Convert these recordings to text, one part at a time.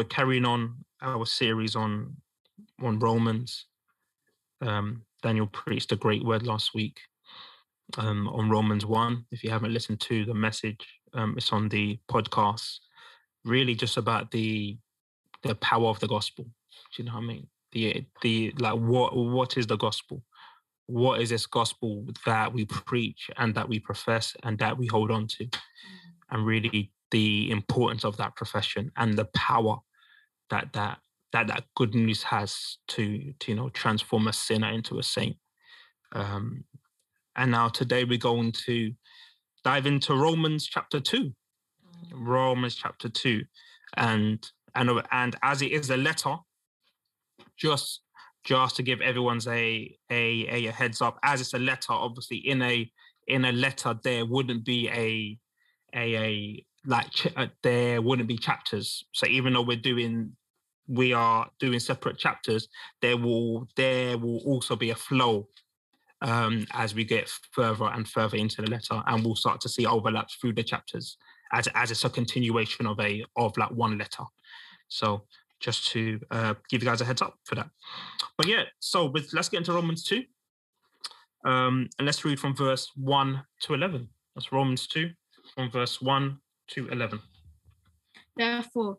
we're carrying on our series on on Romans. Um, Daniel preached a great word last week um, on Romans 1. If you haven't listened to the message, um, it's on the podcast. Really just about the the power of the gospel. Do you know what I mean? The the like what what is the gospel? What is this gospel that we preach and that we profess and that we hold on to? And really the importance of that profession and the power that that that that good news has to to you know transform a sinner into a saint. Um, and now today we're going to dive into Romans chapter two. Romans chapter two, and and and as it is a letter, just just to give everyone's a a a heads up, as it's a letter, obviously in a in a letter there wouldn't be a a a like ch- uh, there wouldn't be chapters. So even though we're doing we are doing separate chapters, there will there will also be a flow um, as we get further and further into the letter, and we'll start to see overlaps through the chapters as as it's a continuation of a of like one letter. So just to uh, give you guys a heads up for that. But yeah, so with, let's get into Romans two, um, and let's read from verse one to eleven. That's Romans two, from verse one to eleven. Therefore,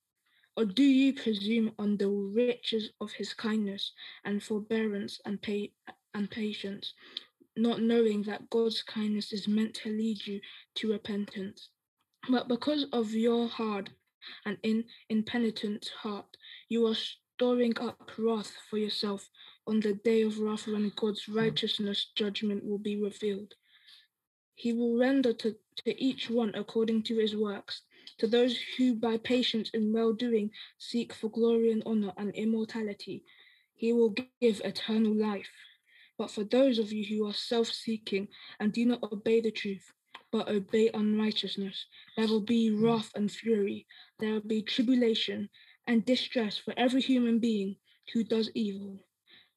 Or do you presume on the riches of his kindness and forbearance and, and patience, not knowing that God's kindness is meant to lead you to repentance? But because of your hard and in, impenitent heart, you are storing up wrath for yourself on the day of wrath when God's righteousness judgment will be revealed. He will render to, to each one according to his works to those who by patience and well doing seek for glory and honor and immortality, he will give eternal life. But for those of you who are self seeking and do not obey the truth, but obey unrighteousness, there will be wrath and fury, there will be tribulation and distress for every human being who does evil,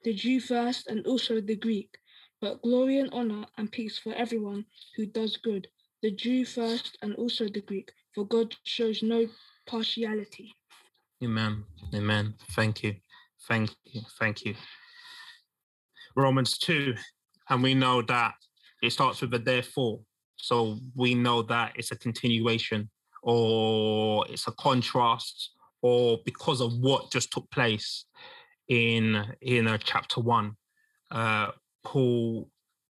the Jew first and also the Greek, but glory and honor and peace for everyone who does good, the Jew first and also the Greek, for God shows no partiality. Amen. Amen. Thank you. Thank you. Thank you. Romans 2, and we know that it starts with a therefore. So we know that it's a continuation or it's a contrast or because of what just took place in in a chapter one. Uh, Paul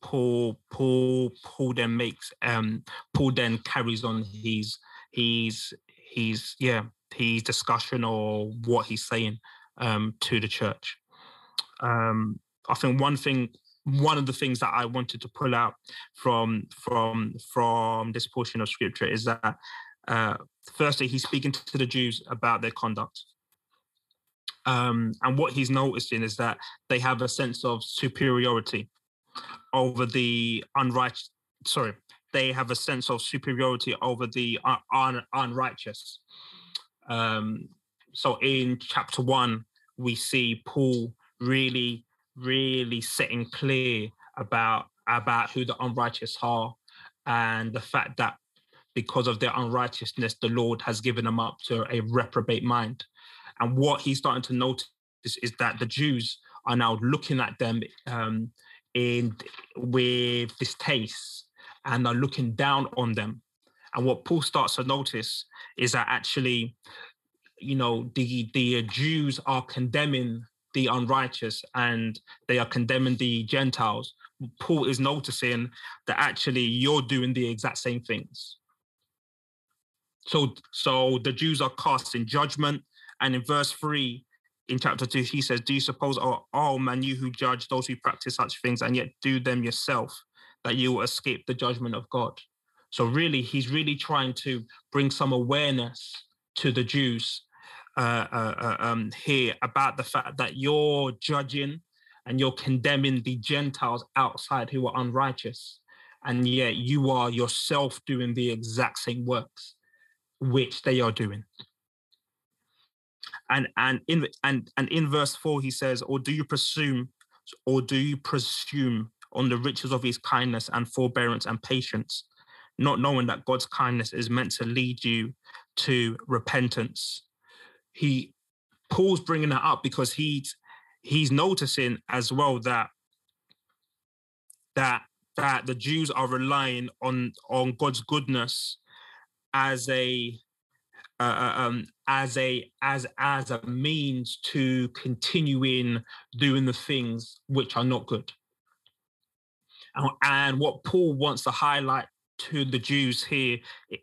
Paul Paul Paul then makes um Paul then carries on his he's he's yeah his discussion or what he's saying um, to the church. Um, I think one thing, one of the things that I wanted to pull out from from from this portion of scripture is that uh, firstly he's speaking to the Jews about their conduct. Um, and what he's noticing is that they have a sense of superiority over the unrighteous sorry they have a sense of superiority over the un- un- unrighteous. Um, so in chapter one, we see Paul really, really setting clear about about who the unrighteous are and the fact that because of their unrighteousness, the Lord has given them up to a reprobate mind. And what he's starting to notice is that the Jews are now looking at them um, in with distaste and are looking down on them. And what Paul starts to notice is that actually, you know, the the Jews are condemning the unrighteous and they are condemning the Gentiles. Paul is noticing that actually you're doing the exact same things. So, so the Jews are cast in judgment. And in verse three, in chapter two, he says, Do you suppose, oh, oh man, you who judge those who practice such things and yet do them yourself? That you will escape the judgment of God. So really, he's really trying to bring some awareness to the Jews uh, uh, uh, um, here about the fact that you're judging and you're condemning the Gentiles outside who are unrighteous. And yet you are yourself doing the exact same works which they are doing. And and in and and in verse four he says, or do you presume, or do you presume on the riches of his kindness and forbearance and patience, not knowing that God's kindness is meant to lead you to repentance? He Paul's bringing that up because he's he's noticing as well that that that the Jews are relying on on God's goodness as a uh, uh, um, as a as as a means to continuing doing the things which are not good. And, what Paul wants to highlight to the Jews here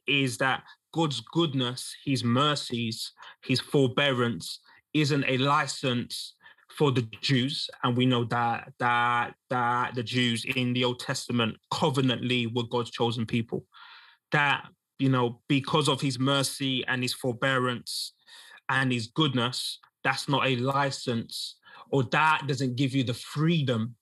is that God's goodness, His mercies, His forbearance isn't a license for the Jews, and we know that that that the Jews in the Old Testament covenantly were God's chosen people. That you know, because of his mercy and his forbearance and his goodness, that's not a license or that doesn't give you the freedom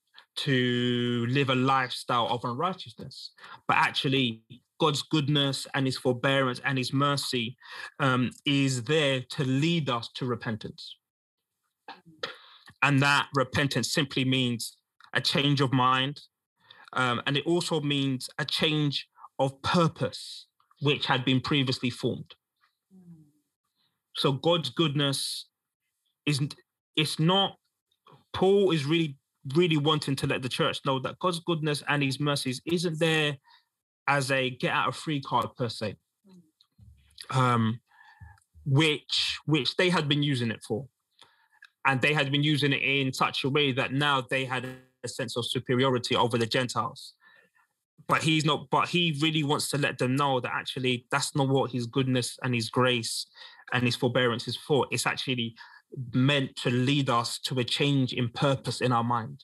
to live a lifestyle of unrighteousness. But actually, God's goodness and his forbearance and his mercy um, is there to lead us to repentance. And that repentance simply means a change of mind. Um, and it also means a change of purpose which had been previously formed. So God's goodness isn't, it's not, Paul is really, really wanting to let the church know that God's goodness and his mercies isn't there as a get out of free card per se. Um, which which they had been using it for. And they had been using it in such a way that now they had a sense of superiority over the Gentiles but he's not but he really wants to let them know that actually that's not what his goodness and his grace and his forbearance is for it's actually meant to lead us to a change in purpose in our mind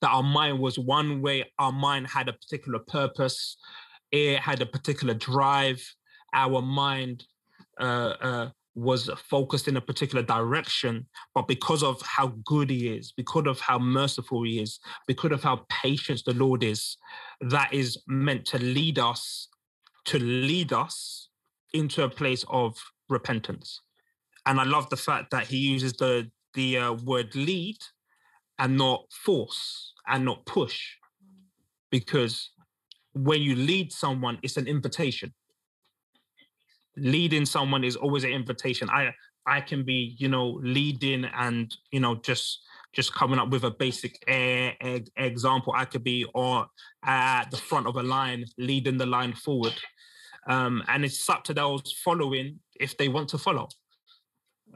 that our mind was one way our mind had a particular purpose it had a particular drive our mind uh, uh, was focused in a particular direction, but because of how good he is, because of how merciful he is, because of how patient the Lord is, that is meant to lead us, to lead us into a place of repentance. And I love the fact that he uses the the uh, word lead and not force and not push, because when you lead someone, it's an invitation leading someone is always an invitation. I I can be, you know, leading and you know just just coming up with a basic uh, example. I could be or at the front of a line, leading the line forward, um, and it's up to those following if they want to follow.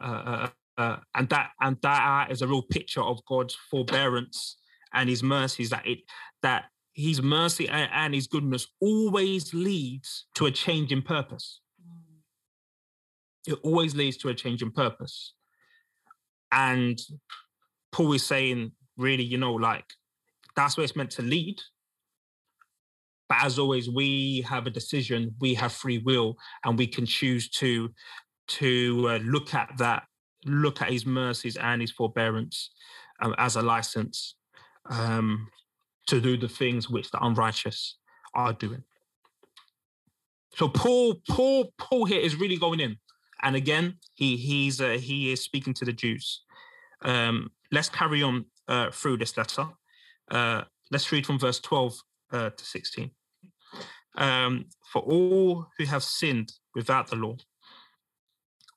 Uh, uh, uh, and that and that is a real picture of God's forbearance and His mercies. That it that His mercy and, and His goodness always leads to a change in purpose it always leads to a change in purpose. And Paul is saying, really, you know, like that's where it's meant to lead. But as always, we have a decision, we have free will, and we can choose to to uh, look at that, look at his mercies and his forbearance um, as a license um, to do the things which the unrighteous are doing. So Paul, Paul, Paul here is really going in. And again, he he's uh, he is speaking to the Jews. Um, let's carry on uh, through this letter. Uh, let's read from verse 12 uh, to 16. Um, For all who have sinned without the law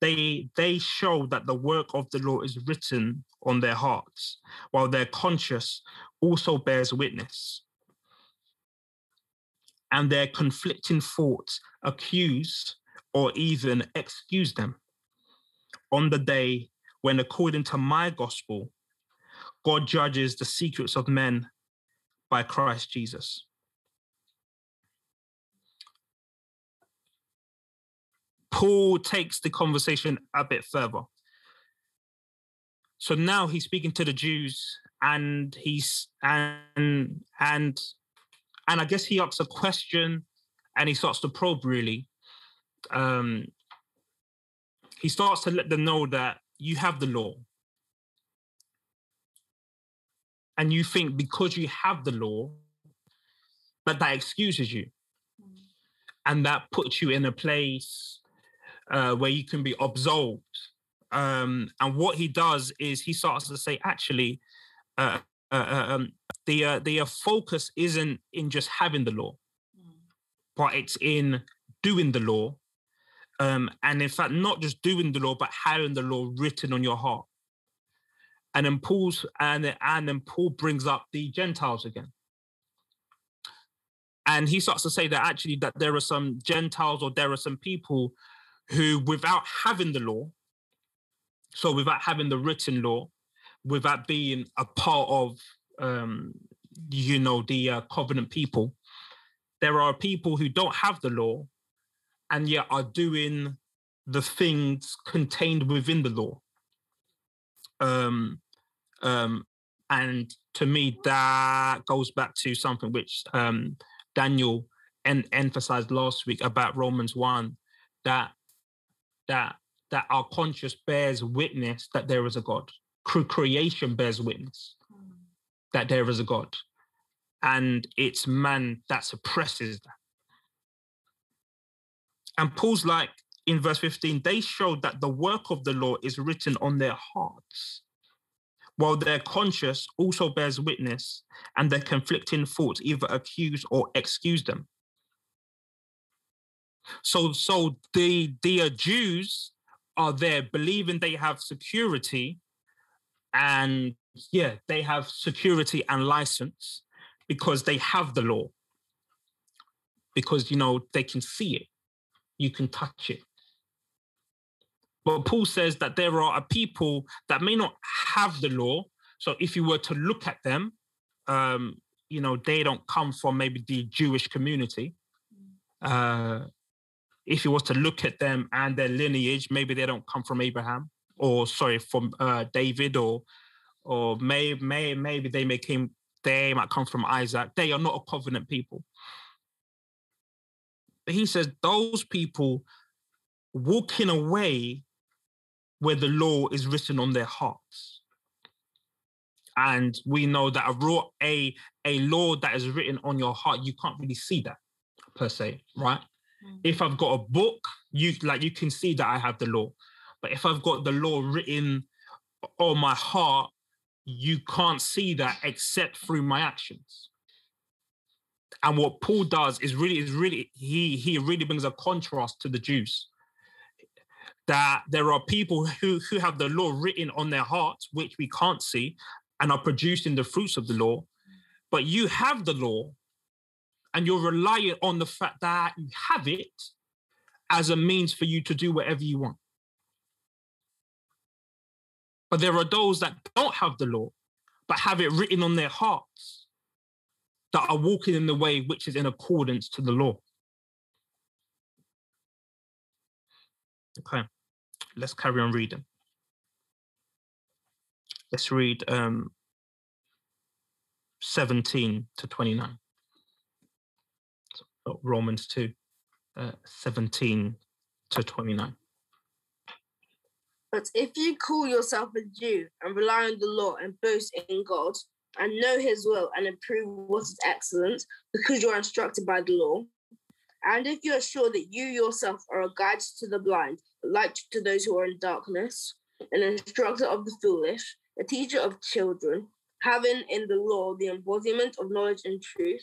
they, they show that the work of the law is written on their hearts, while their conscience also bears witness. And their conflicting thoughts accuse or even excuse them on the day when according to my gospel, God judges the secrets of men by Christ Jesus. Paul takes the conversation a bit further. So now he's speaking to the Jews and he's and and and I guess he asks a question and he starts to probe really. Um he starts to let them know that you have the law. And you think because you have the law, that that excuses you. And that puts you in a place uh, where you can be absolved. Um, and what he does is he starts to say, actually, uh, uh, uh um, the uh, the uh, focus isn't in just having the law, but it's in doing the law. Um, and in fact, not just doing the law, but having the law written on your heart. And then Paul's and and then Paul brings up the Gentiles again. And he starts to say that actually that there are some Gentiles or there are some people who, without having the law, so without having the written law, without being a part of, um, you know, the uh, covenant people, there are people who don't have the law and yet are doing the things contained within the law. Um, um, and to me, that goes back to something which um, Daniel en- emphasized last week about Romans 1 that that that our conscience bears witness that there is a God. Creation bears witness mm. that there is a God. And it's man that suppresses that. And Paul's like in verse 15, they showed that the work of the law is written on their hearts, while their conscience also bears witness, and their conflicting thoughts either accuse or excuse them. So, so the the Jews are there believing they have security, and yeah, they have security and license because they have the law. Because you know they can see it, you can touch it. But Paul says that there are a people that may not have the law. So if you were to look at them, um, you know, they don't come from maybe the Jewish community. Uh, if you was to look at them and their lineage, maybe they don't come from Abraham or sorry, from uh, David or or may, may maybe they may came they might come from Isaac. They are not a covenant people. But he says those people walking away where the law is written on their hearts. And we know that a raw a a law that is written on your heart, you can't really see that per se, right? Mm. If I've got a book, you like you can see that I have the law. But if I've got the law written on my heart, you can't see that except through my actions. And what Paul does is really is really he he really brings a contrast to the Jews. That there are people who who have the law written on their hearts, which we can't see, and are producing the fruits of the law. But you have the law, and you're relying on the fact that you have it as a means for you to do whatever you want. But there are those that don't have the law, but have it written on their hearts that are walking in the way which is in accordance to the law. Okay, let's carry on reading. Let's read um, 17 to 29. Romans 2, uh, 17 to 29. But if you call yourself a Jew and rely on the law and boast in God and know his will and approve what is excellent because you are instructed by the law, and if you are sure that you yourself are a guide to the blind, a light to those who are in darkness, an instructor of the foolish, a teacher of children, having in the law the embodiment of knowledge and truth,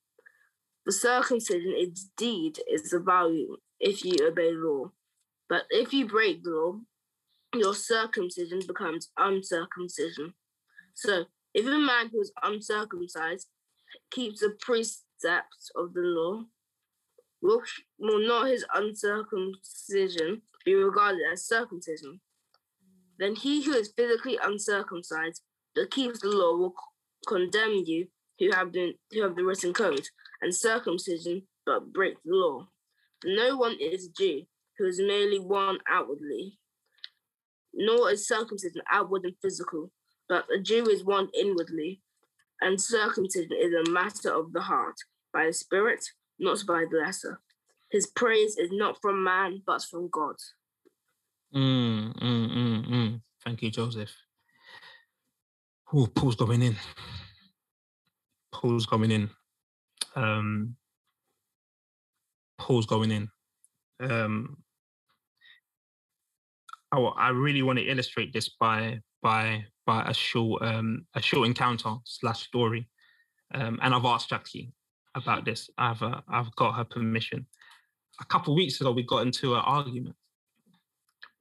The circumcision indeed is of value if you obey the law. But if you break the law, your circumcision becomes uncircumcision. So if a man who is uncircumcised keeps the precepts of the law, will, will not his uncircumcision be regarded as circumcision? Then he who is physically uncircumcised but keeps the law will condemn you who have been who have the written code and circumcision but break the law. No one is a Jew who is merely one outwardly, nor is circumcision outward and physical, but a Jew is one inwardly, and circumcision is a matter of the heart, by the Spirit, not by the letter. His praise is not from man, but from God. Mm, mm, mm, mm. Thank you, Joseph. Oh, Paul's going in. Paul's going in. Um, Paul's going in. Um, I, I really want to illustrate this by by by a short um, a short encounter slash story, um, and I've asked Jackie about this. I've uh, I've got her permission. A couple of weeks ago, we got into an argument.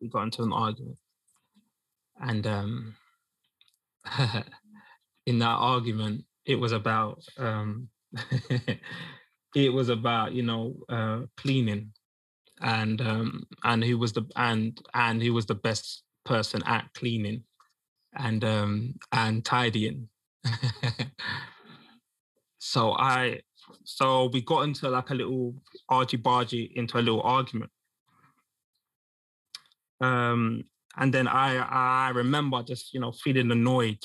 We got into an argument, and um, in that argument, it was about um, it was about you know uh, cleaning and um, and who was the and and who was the best person at cleaning and um, and tidying. so I so we got into like a little argy bargy into a little argument. Um, and then I I remember just you know feeling annoyed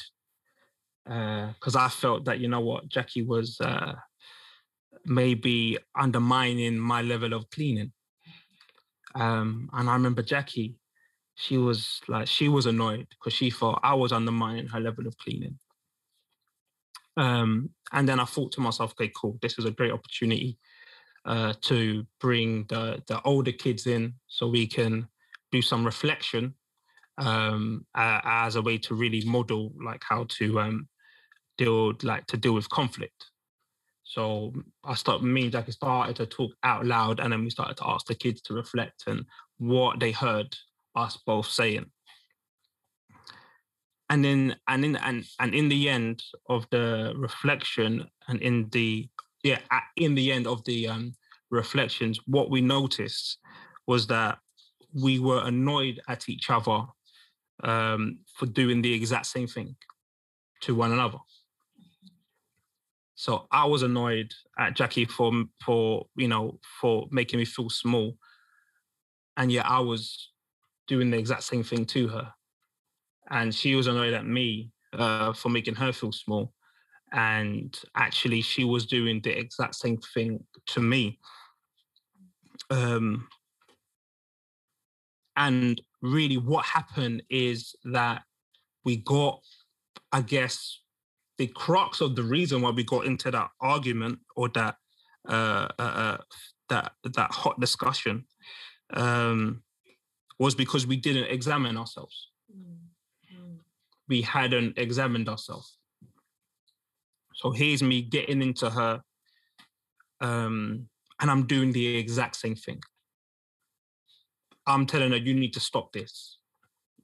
because uh, I felt that you know what Jackie was uh, maybe undermining my level of cleaning. Um, and I remember Jackie, she was like, she was annoyed because she thought I was undermining her level of cleaning. Um, and then I thought to myself, okay, cool, this is a great opportunity uh, to bring the, the older kids in so we can do some reflection um, uh, as a way to really model like how to um, deal like to deal with conflict. So I started, me and Jackie started to talk out loud, and then we started to ask the kids to reflect and what they heard us both saying. And then, and in and and in the end of the reflection, and in the yeah, in the end of the um, reflections, what we noticed was that we were annoyed at each other um, for doing the exact same thing to one another. So I was annoyed at Jackie for for you know for making me feel small, and yet I was doing the exact same thing to her, and she was annoyed at me uh, for making her feel small, and actually she was doing the exact same thing to me. Um, and really, what happened is that we got, I guess, the crux of the reason why we got into that argument or that uh, uh, uh, that that hot discussion um, was because we didn't examine ourselves. Mm-hmm. We hadn't examined ourselves. So here's me getting into her, um, and I'm doing the exact same thing. I'm telling her, you need to stop this.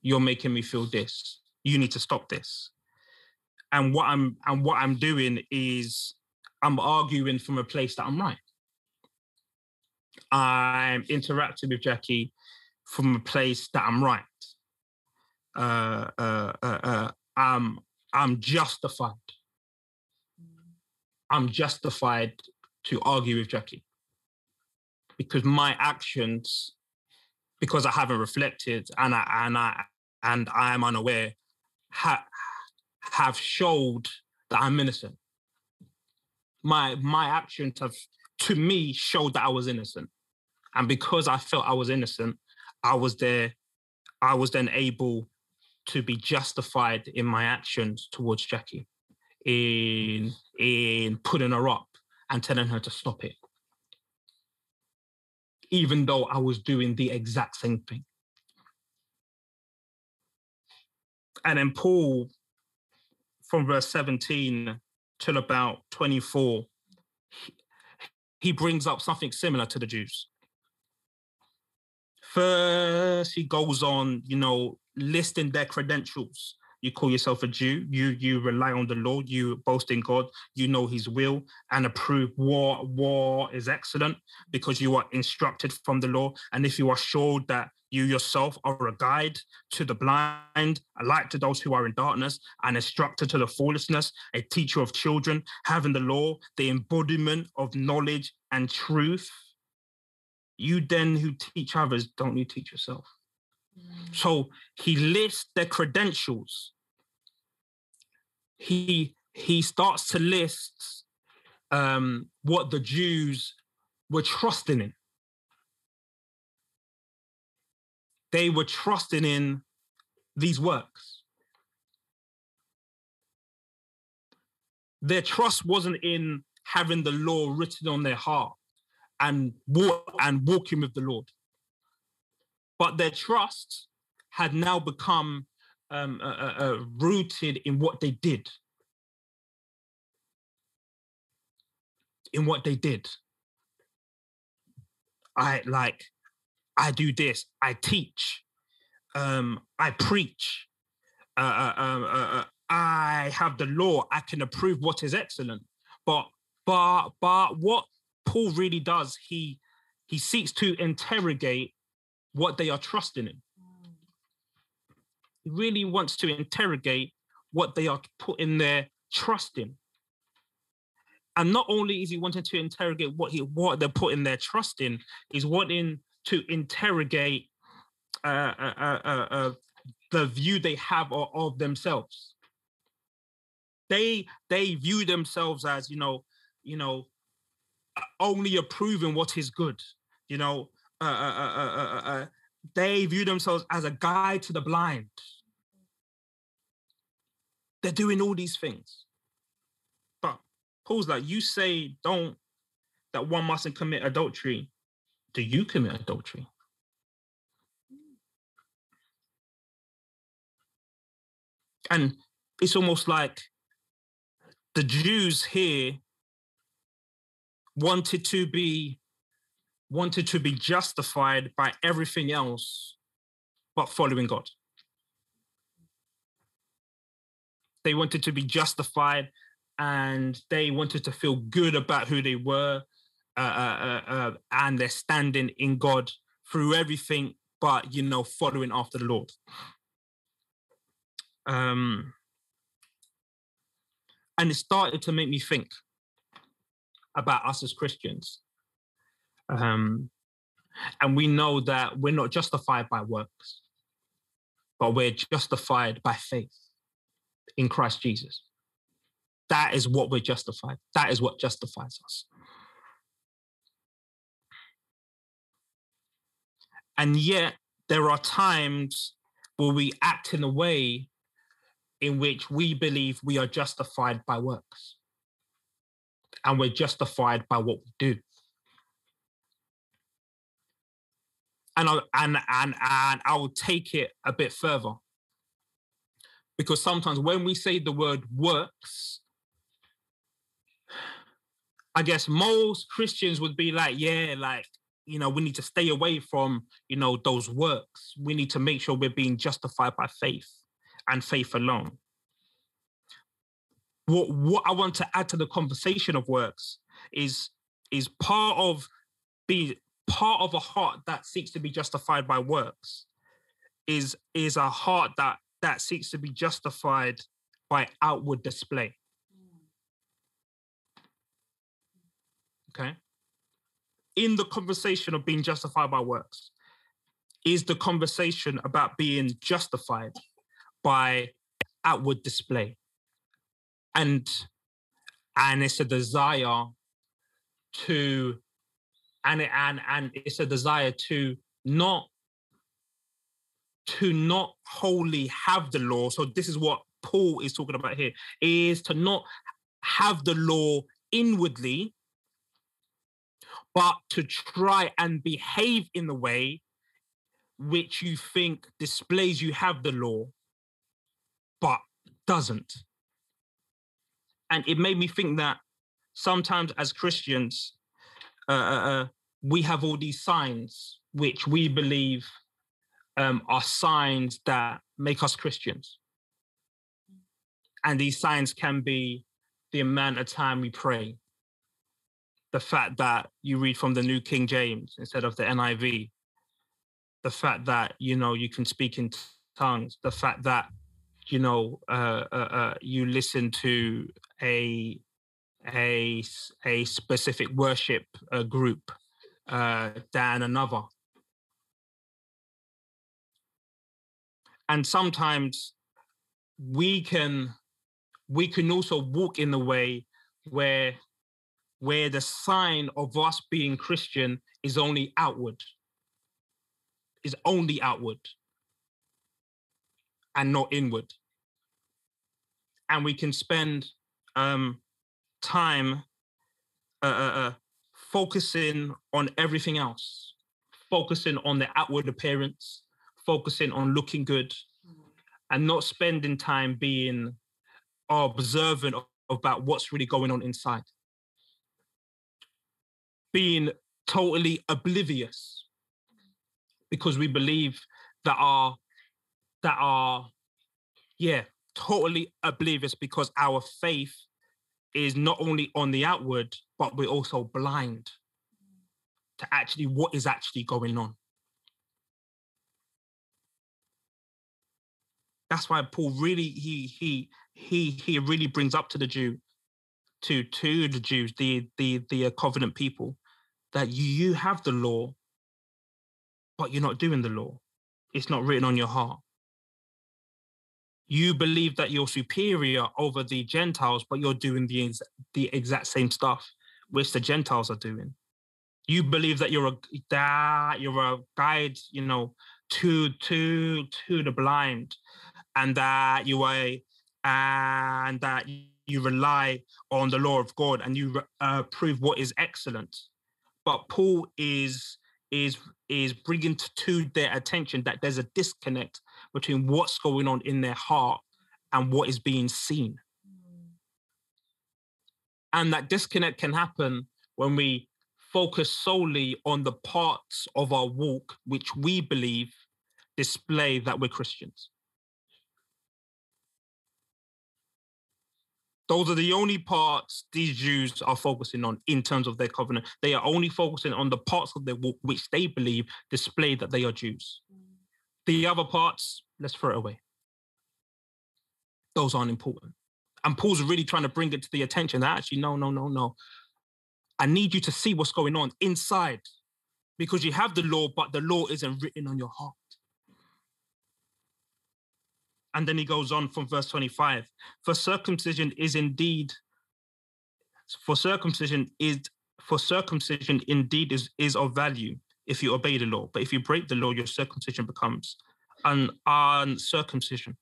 You're making me feel this. You need to stop this and what I'm and what I'm doing is I'm arguing from a place that I'm right. I'm interacting with Jackie from a place that I'm right. Uh, uh, uh, uh, I'm I'm justified. I'm justified to argue with Jackie because my actions, because I haven't reflected and I and I and I am unaware, ha- have showed that I'm innocent. My my actions have, to me, showed that I was innocent, and because I felt I was innocent, I was there. I was then able to be justified in my actions towards Jackie, in in putting her up and telling her to stop it, even though I was doing the exact same thing. And then Paul from verse 17 till about 24, he, brings up something similar to the Jews. First, he goes on, you know, listing their credentials. You call yourself a Jew. You you rely on the Lord. You boast in God. You know His will and approve war. War is excellent because you are instructed from the law. And if you are sure that you yourself are a guide to the blind, a light to those who are in darkness, an instructor to the foolishness, a teacher of children, having the law, the embodiment of knowledge and truth. You then who teach others, don't you teach yourself? So he lists their credentials. He he starts to list um, what the Jews were trusting in. They were trusting in these works. Their trust wasn't in having the law written on their heart and walk and walking with the Lord but their trust had now become um, uh, uh, uh, rooted in what they did. In what they did. I like, I do this, I teach, um, I preach, uh, uh, um, uh, I have the law, I can approve what is excellent. But but but what Paul really does, he he seeks to interrogate what they are trusting in. He really wants to interrogate what they are putting their trust in. And not only is he wanting to interrogate what he what they're putting their trust in, he's wanting to interrogate uh, uh, uh, uh, uh the view they have of, of, themselves. They they view themselves as you know you know only approving what is good. You know uh uh, uh, uh, uh, they view themselves as a guide to the blind. They're doing all these things. But Paul's like, you say don't that one mustn't commit adultery. Do you commit adultery? And it's almost like the Jews here wanted to be wanted to be justified by everything else but following God. They wanted to be justified and they wanted to feel good about who they were uh, uh, uh, uh and their standing in God through everything but, you know, following after the Lord. Um, and it started to make me think about us as Christians um, and we know that we're not justified by works, but we're justified by faith in Christ Jesus. That is what we're justified. That is what justifies us. And yet, there are times where we act in a way in which we believe we are justified by works. And we're justified by what we do. and I and and and I will take it a bit further because sometimes when we say the word works, I guess most Christians would be like, yeah, like you know, we need to stay away from you know those works. We need to make sure we're being justified by faith and faith alone. What what I want to add to the conversation of works is is part of being part of a heart that seeks to be justified by works is is a heart that that seeks to be justified by outward display mm. okay in the conversation of being justified by works is the conversation about being justified by outward display and and it's a desire to and and and it's a desire to not to not wholly have the law. So this is what Paul is talking about here: is to not have the law inwardly, but to try and behave in the way which you think displays you have the law, but doesn't. and it made me think that sometimes as Christians, uh, uh, uh, we have all these signs which we believe um, are signs that make us Christians. And these signs can be the amount of time we pray, the fact that you read from the New King James instead of the NIV, the fact that you know you can speak in tongues, the fact that you know uh, uh, uh, you listen to a a a specific worship uh, group uh, than another, and sometimes we can we can also walk in the way where where the sign of us being Christian is only outward, is only outward. And not inward. And we can spend um, time uh, uh, uh, focusing on everything else, focusing on the outward appearance, focusing on looking good, and not spending time being observant about what's really going on inside. Being totally oblivious because we believe that our that are yeah totally oblivious because our faith is not only on the outward but we're also blind to actually what is actually going on. That's why paul really he he he he really brings up to the jew to to the jews the the the uh, covenant people that you, you have the law but you're not doing the law it's not written on your heart you believe that you're superior over the Gentiles, but you're doing the, ex- the exact same stuff which the Gentiles are doing. You believe that you're a that you're a guide, you know, to to to the blind, and that you are and that you rely on the law of God and you uh, prove what is excellent. But Paul is is is bringing to their attention that there's a disconnect between what's going on in their heart and what is being seen. And that disconnect can happen when we focus solely on the parts of our walk which we believe display that we're Christians. Those are the only parts these Jews are focusing on in terms of their covenant. They are only focusing on the parts of their walk which they believe display that they are Jews. Mm. The other parts, let's throw it away. Those aren't important. And Paul's really trying to bring it to the attention that actually, no, no, no, no. I need you to see what's going on inside because you have the law, but the law isn't written on your heart. And then he goes on from verse 25 For circumcision is indeed, for circumcision is, for circumcision indeed is, is of value if you obey the law. But if you break the law, your circumcision becomes an uncircumcision.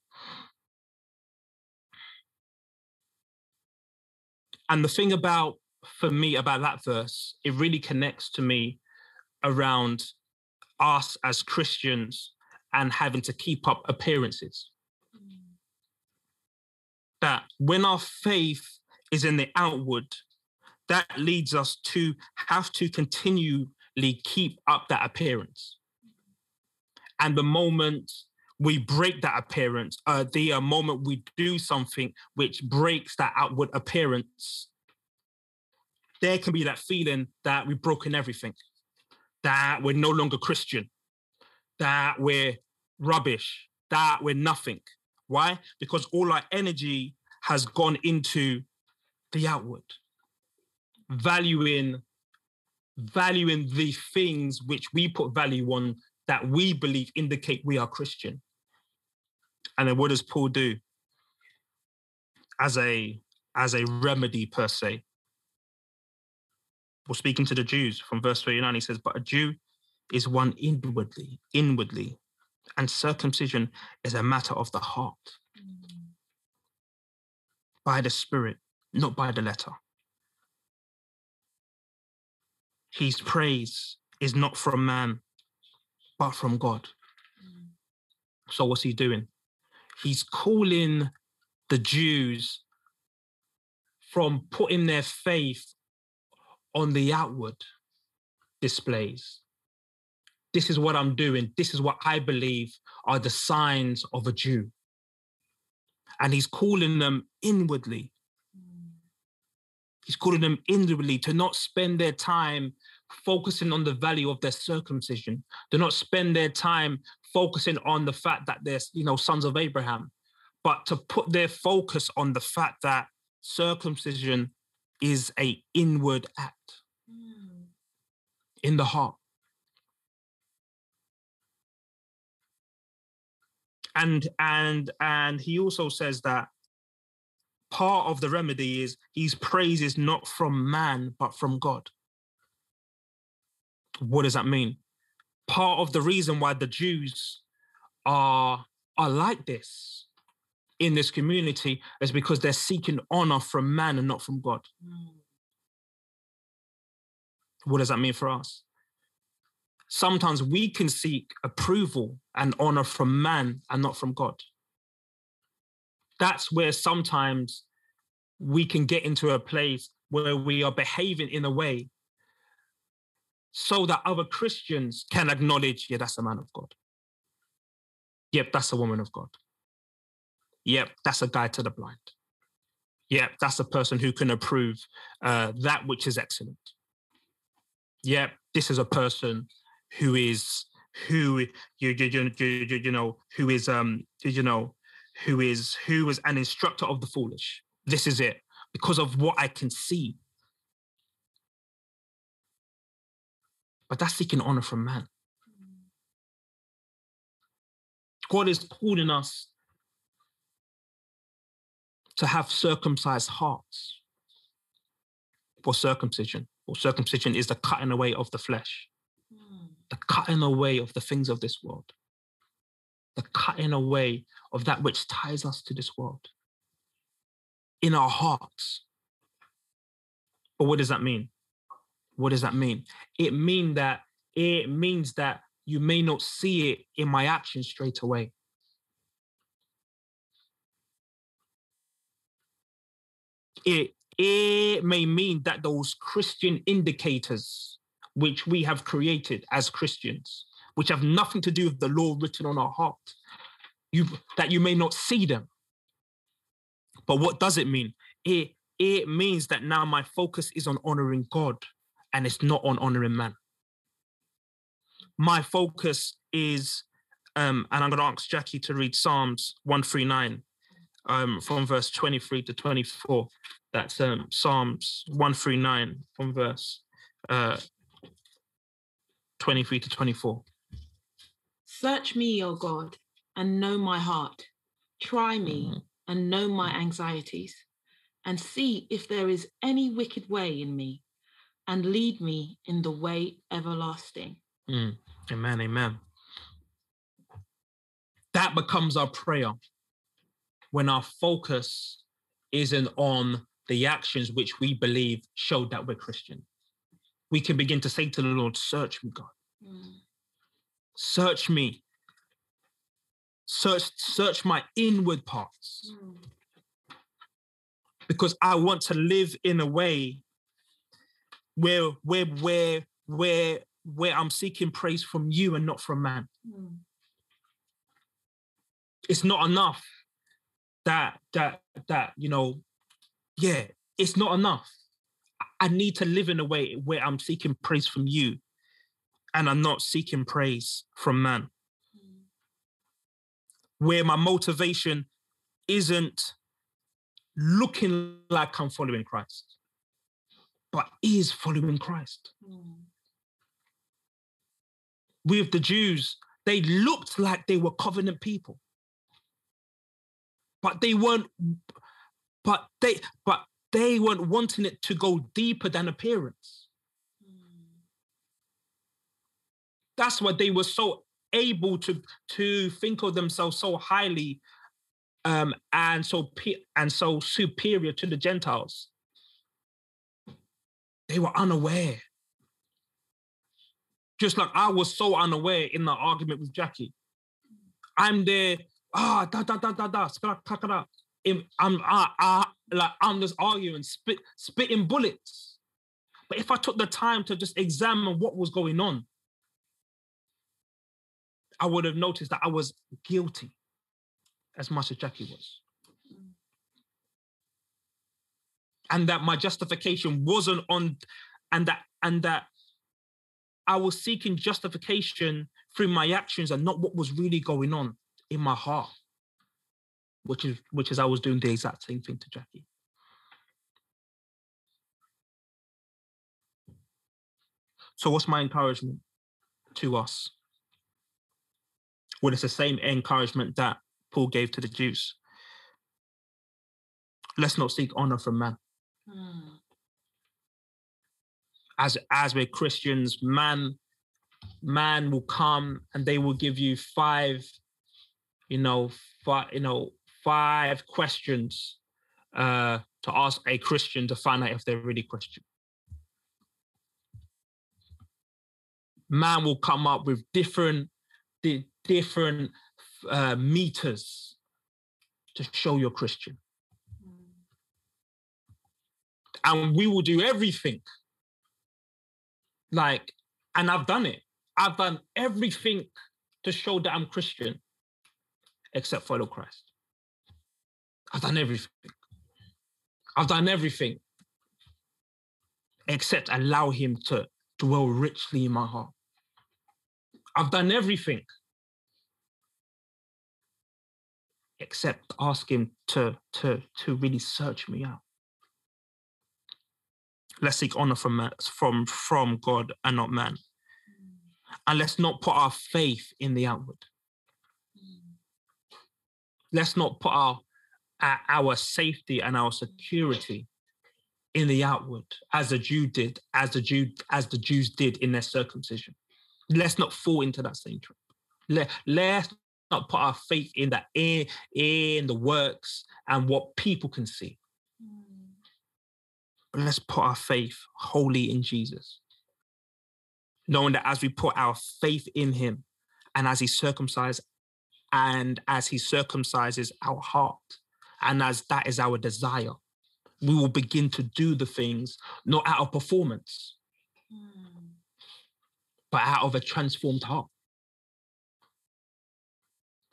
And the thing about, for me, about that verse, it really connects to me around us as Christians and having to keep up appearances. That when our faith is in the outward, that leads us to have to continually keep up that appearance. And the moment we break that appearance, uh, the uh, moment we do something which breaks that outward appearance, there can be that feeling that we've broken everything, that we're no longer Christian, that we're rubbish, that we're nothing. Why? Because all our energy has gone into the outward, valuing valuing the things which we put value on that we believe indicate we are Christian. And then what does Paul do? As a as a remedy per se. We're speaking to the Jews from verse 39. He says, But a Jew is one inwardly, inwardly, and circumcision is a matter of the heart. By the spirit, not by the letter. His praise is not from man, but from God. Mm. So, what's he doing? He's calling the Jews from putting their faith on the outward displays. This is what I'm doing. This is what I believe are the signs of a Jew. And he's calling them inwardly. He's calling them inwardly to not spend their time focusing on the value of their circumcision, to not spend their time focusing on the fact that they're, you know, sons of Abraham, but to put their focus on the fact that circumcision is a inward act mm. in the heart. And and and he also says that part of the remedy is his praise is not from man but from God. What does that mean? Part of the reason why the Jews are are like this in this community is because they're seeking honor from man and not from God. Mm. What does that mean for us? Sometimes we can seek approval and honor from man and not from God. That's where sometimes we can get into a place where we are behaving in a way so that other Christians can acknowledge, yeah, that's a man of God. Yep, that's a woman of God. Yep, that's a guide to the blind. Yep, that's a person who can approve uh, that which is excellent. Yep, this is a person who is who you you, you, you, you know who is um you know who is who is an instructor of the foolish. This is it because of what I can see. But that's seeking honor from man. God is calling us to have circumcised hearts for circumcision. Or circumcision is the cutting away of the flesh. The cutting away of the things of this world, the cutting away of that which ties us to this world in our hearts. But what does that mean? What does that mean? It mean that it means that you may not see it in my actions straight away. it it may mean that those Christian indicators which we have created as Christians, which have nothing to do with the law written on our heart, you that you may not see them. But what does it mean? It it means that now my focus is on honoring God and it's not on honoring man. My focus is, um, and I'm going to ask Jackie to read Psalms 139 um, from verse 23 to 24. That's um, Psalms 139 from verse uh, 23 to 24. Search me, O God, and know my heart. Try me mm-hmm. and know my anxieties, and see if there is any wicked way in me, and lead me in the way everlasting. Mm. Amen. Amen. That becomes our prayer when our focus isn't on the actions which we believe show that we're Christian. We can begin to say to the Lord, Search me, God. Mm. Search me. Search, search my inward parts. Mm. Because I want to live in a way where where where where where I'm seeking praise from you and not from man. Mm. It's not enough that that that you know yeah it's not enough i need to live in a way where i'm seeking praise from you and i'm not seeking praise from man where my motivation isn't looking like i'm following christ but is following christ mm. with the jews they looked like they were covenant people but they weren't but they but they weren't wanting it to go deeper than appearance. That's why they were so able to to think of themselves so highly um and so and so superior to the gentiles. They were unaware. Just like i was so unaware in the argument with jackie. I'm there ah, da, da, da, da, da, skra. Im- I, I, like I'm just arguing, spit, spitting bullets. But if I took the time to just examine what was going on, I would have noticed that I was guilty as much as Jackie was. And that my justification wasn't on, and that and that I was seeking justification through my actions and not what was really going on in my heart, which is which is I was doing the exact same thing to Jackie. So what's my encouragement to us? Well, it's the same encouragement that Paul gave to the Jews. Let's not seek honor from man. Mm. As as we're Christians, man, man will come and they will give you five, you know, five, you know, five questions uh, to ask a Christian to find out if they're really Christian. Man will come up with different, di- different uh, meters to show you're Christian. and we will do everything. Like, and I've done it. I've done everything to show that I'm Christian, except follow Christ. I've done everything. I've done everything except allow Him to dwell richly in my heart. I've done everything except ask Him to, to, to really search me out let's seek honor from from from God and not man. And let's not put our faith in the outward. Let's not put our our- our safety and our security in the outward, as the Jew did, as the Jew as the Jews did in their circumcision. Let's not fall into that same trap. Let, let's not put our faith in that in, in the works and what people can see but let's put our faith wholly in Jesus. Knowing that as we put our faith in him and as he circumcises and as he circumcises our heart, and as that is our desire, we will begin to do the things not out of performance, hmm. but out of a transformed heart.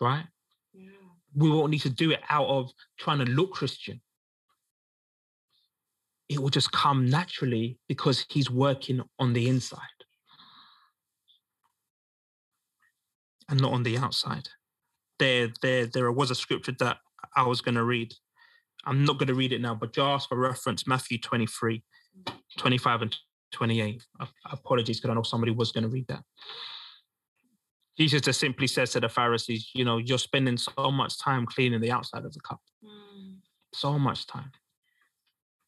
Right? Yeah. We won't need to do it out of trying to look Christian. It will just come naturally because he's working on the inside and not on the outside. There, there, there was a scripture that I was going to read. I'm not going to read it now, but just for reference, Matthew 23, 25 and 28. Uh, Apologies, because I know somebody was going to read that. Jesus just simply says to the Pharisees, you know, you're spending so much time cleaning the outside of the cup, Mm. so much time.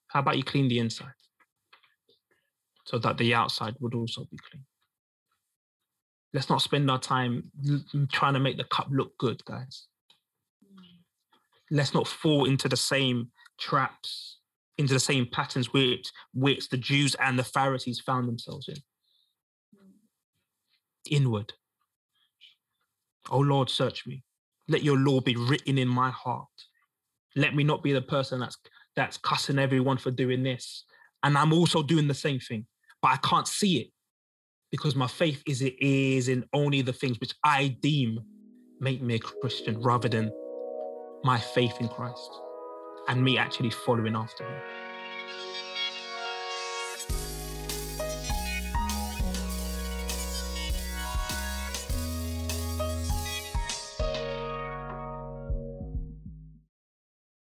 How about you clean the inside so that the outside would also be clean? Let's not spend our time trying to make the cup look good, guys. Let's not fall into the same traps, into the same patterns which, which the Jews and the Pharisees found themselves in. Inward. Oh Lord, search me. Let your law be written in my heart. Let me not be the person that's that's cussing everyone for doing this. And I'm also doing the same thing, but I can't see it because my faith is it is in only the things which I deem make me a Christian rather than my faith in Christ and me actually following after him.